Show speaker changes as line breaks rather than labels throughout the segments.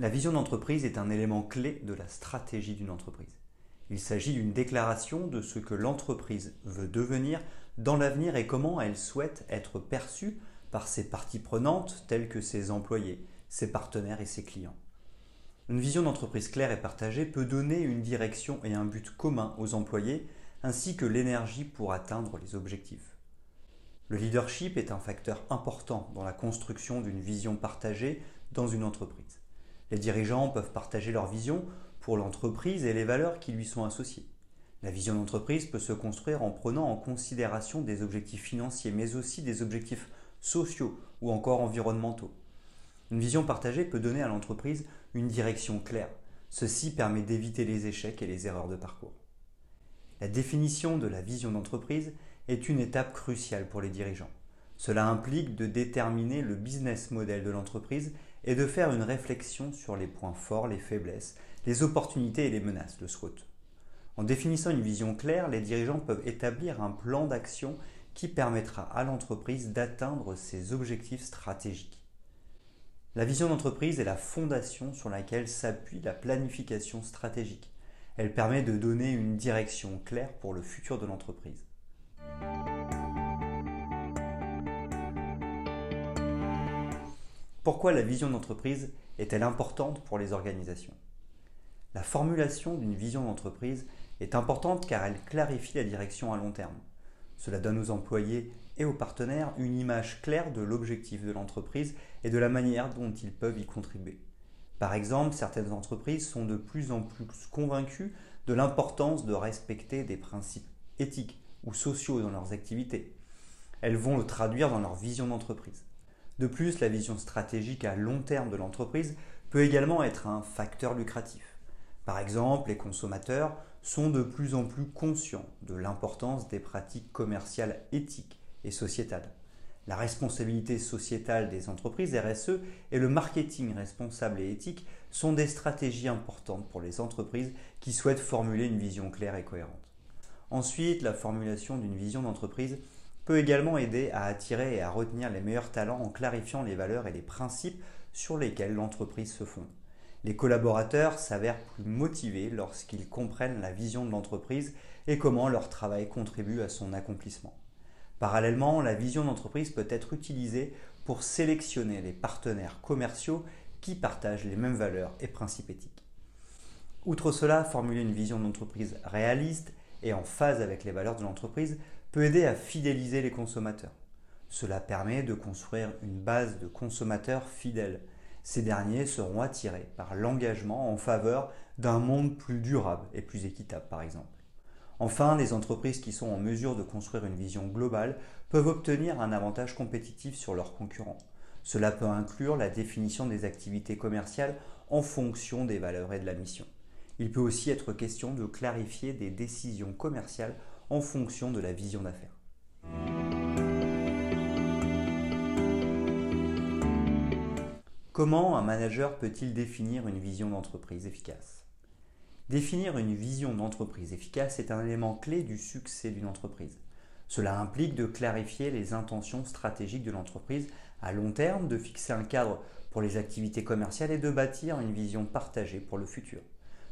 La vision d'entreprise est un élément clé de la stratégie d'une entreprise. Il s'agit d'une déclaration de ce que l'entreprise veut devenir dans l'avenir et comment elle souhaite être perçue par ses parties prenantes telles que ses employés, ses partenaires et ses clients. Une vision d'entreprise claire et partagée peut donner une direction et un but commun aux employés ainsi que l'énergie pour atteindre les objectifs. Le leadership est un facteur important dans la construction d'une vision partagée dans une entreprise. Les dirigeants peuvent partager leur vision pour l'entreprise et les valeurs qui lui sont associées. La vision d'entreprise peut se construire en prenant en considération des objectifs financiers, mais aussi des objectifs sociaux ou encore environnementaux. Une vision partagée peut donner à l'entreprise une direction claire. Ceci permet d'éviter les échecs et les erreurs de parcours. La définition de la vision d'entreprise est une étape cruciale pour les dirigeants. Cela implique de déterminer le business model de l'entreprise et de faire une réflexion sur les points forts, les faiblesses, les opportunités et les menaces, le SWOT. En définissant une vision claire, les dirigeants peuvent établir un plan d'action qui permettra à l'entreprise d'atteindre ses objectifs stratégiques. La vision d'entreprise est la fondation sur laquelle s'appuie la planification stratégique. Elle permet de donner une direction claire pour le futur de l'entreprise. Pourquoi la vision d'entreprise est-elle importante pour les organisations? La formulation d'une vision d'entreprise est importante car elle clarifie la direction à long terme. Cela donne aux employés et aux partenaires une image claire de l'objectif de l'entreprise et de la manière dont ils peuvent y contribuer. Par exemple, certaines entreprises sont de plus en plus convaincues de l'importance de respecter des principes éthiques ou sociaux dans leurs activités. Elles vont le traduire dans leur vision d'entreprise. De plus, la vision stratégique à long terme de l'entreprise peut également être un facteur lucratif. Par exemple, les consommateurs sont de plus en plus conscients de l'importance des pratiques commerciales éthiques et sociétales. La responsabilité sociétale des entreprises RSE et le marketing responsable et éthique sont des stratégies importantes pour les entreprises qui souhaitent formuler une vision claire et cohérente. Ensuite, la formulation d'une vision d'entreprise peut également aider à attirer et à retenir les meilleurs talents en clarifiant les valeurs et les principes sur lesquels l'entreprise se fonde. Les collaborateurs s'avèrent plus motivés lorsqu'ils comprennent la vision de l'entreprise et comment leur travail contribue à son accomplissement. Parallèlement, la vision d'entreprise peut être utilisée pour sélectionner les partenaires commerciaux qui partagent les mêmes valeurs et principes éthiques. Outre cela, formuler une vision d'entreprise réaliste et en phase avec les valeurs de l'entreprise peut aider à fidéliser les consommateurs. Cela permet de construire une base de consommateurs fidèles. Ces derniers seront attirés par l'engagement en faveur d'un monde plus durable et plus équitable par exemple. Enfin, les entreprises qui sont en mesure de construire une vision globale peuvent obtenir un avantage compétitif sur leurs concurrents. Cela peut inclure la définition des activités commerciales en fonction des valeurs et de la mission. Il peut aussi être question de clarifier des décisions commerciales en fonction de la vision d'affaires. Comment un manager peut-il définir une vision d'entreprise efficace? Définir une vision d'entreprise efficace est un élément clé du succès d'une entreprise. Cela implique de clarifier les intentions stratégiques de l'entreprise à long terme, de fixer un cadre pour les activités commerciales et de bâtir une vision partagée pour le futur.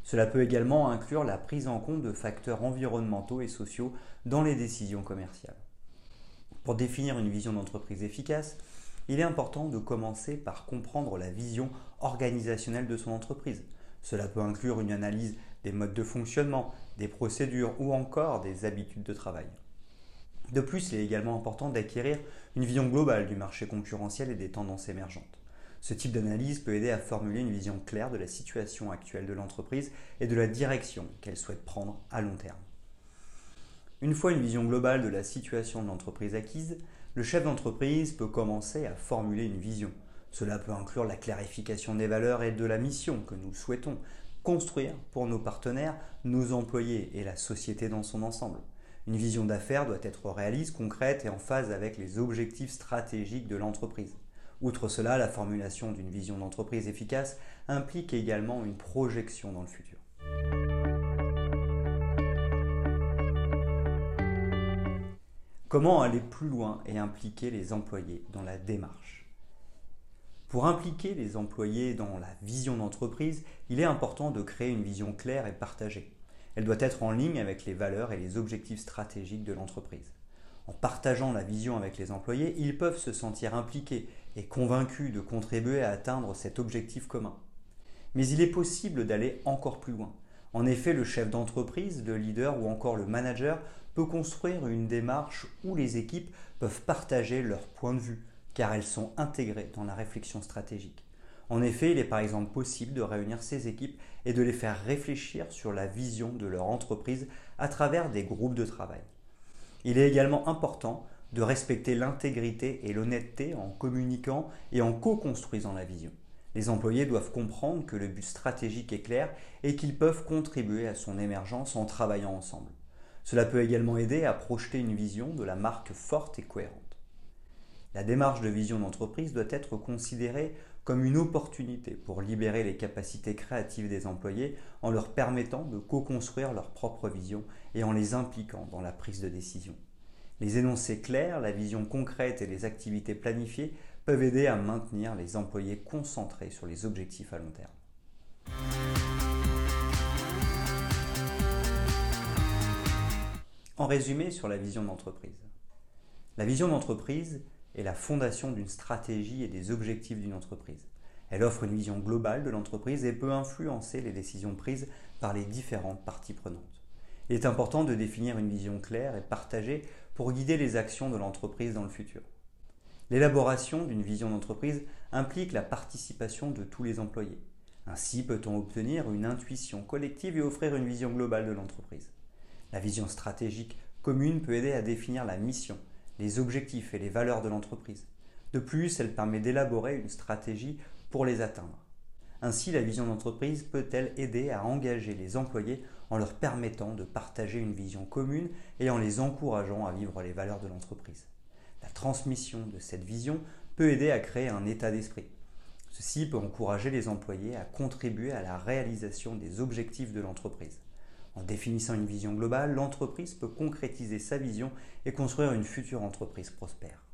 Cela peut également inclure la prise en compte de facteurs environnementaux et sociaux dans les décisions commerciales. Pour définir une vision d'entreprise efficace, il est important de commencer par comprendre la vision organisationnelle de son entreprise. Cela peut inclure une analyse des modes de fonctionnement, des procédures ou encore des habitudes de travail. De plus, il est également important d'acquérir une vision globale du marché concurrentiel et des tendances émergentes. Ce type d'analyse peut aider à formuler une vision claire de la situation actuelle de l'entreprise et de la direction qu'elle souhaite prendre à long terme. Une fois une vision globale de la situation de l'entreprise acquise, le chef d'entreprise peut commencer à formuler une vision. Cela peut inclure la clarification des valeurs et de la mission que nous souhaitons, construire pour nos partenaires, nos employés et la société dans son ensemble. Une vision d'affaires doit être réaliste, concrète et en phase avec les objectifs stratégiques de l'entreprise. Outre cela, la formulation d'une vision d'entreprise efficace implique également une projection dans le futur. Comment aller plus loin et impliquer les employés dans la démarche? Pour impliquer les employés dans la vision d'entreprise, il est important de créer une vision claire et partagée. Elle doit être en ligne avec les valeurs et les objectifs stratégiques de l'entreprise. En partageant la vision avec les employés, ils peuvent se sentir impliqués et convaincus de contribuer à atteindre cet objectif commun. Mais il est possible d'aller encore plus loin. En effet, le chef d'entreprise, le leader ou encore le manager peut construire une démarche où les équipes peuvent partager leurs points de vue, car elles sont intégrées dans la réflexion stratégique. En effet, il est par exemple possible de réunir ces équipes et de les faire réfléchir sur la vision de leur entreprise à travers des groupes de travail. Il est également important de respecter l'intégrité et l'honnêteté en communiquant et en co-construisant la vision. Les employés doivent comprendre que le but stratégique est clair et qu'ils peuvent contribuer à son émergence en travaillant ensemble. Cela peut également aider à projeter une vision de la marque forte et cohérente. La démarche de vision d'entreprise doit être considérée comme une opportunité pour libérer les capacités créatives des employés en leur permettant de co-construire leur propre vision et en les impliquant dans la prise de décision. Les énoncés clairs, la vision concrète et les activités planifiées peuvent aider à maintenir les employés concentrés sur les objectifs à long terme. En résumé sur la vision d'entreprise. La vision d'entreprise est la fondation d'une stratégie et des objectifs d'une entreprise. Elle offre une vision globale de l'entreprise et peut influencer les décisions prises par les différentes parties prenantes. Il est important de définir une vision claire et partagée pour guider les actions de l'entreprise dans le futur. L'élaboration d'une vision d'entreprise implique la participation de tous les employés. Ainsi peut-on obtenir une intuition collective et offrir une vision globale de l'entreprise. La vision stratégique commune peut aider à définir la mission, les objectifs et les valeurs de l'entreprise. De plus, elle permet d'élaborer une stratégie pour les atteindre. Ainsi, la vision d'entreprise peut-elle aider à engager les employés en leur permettant de partager une vision commune et en les encourageant à vivre les valeurs de l'entreprise? La transmission de cette vision peut aider à créer un état d'esprit. Ceci peut encourager les employés à contribuer à la réalisation des objectifs de l'entreprise. En définissant une vision globale, l'entreprise peut concrétiser sa vision et construire une future entreprise prospère.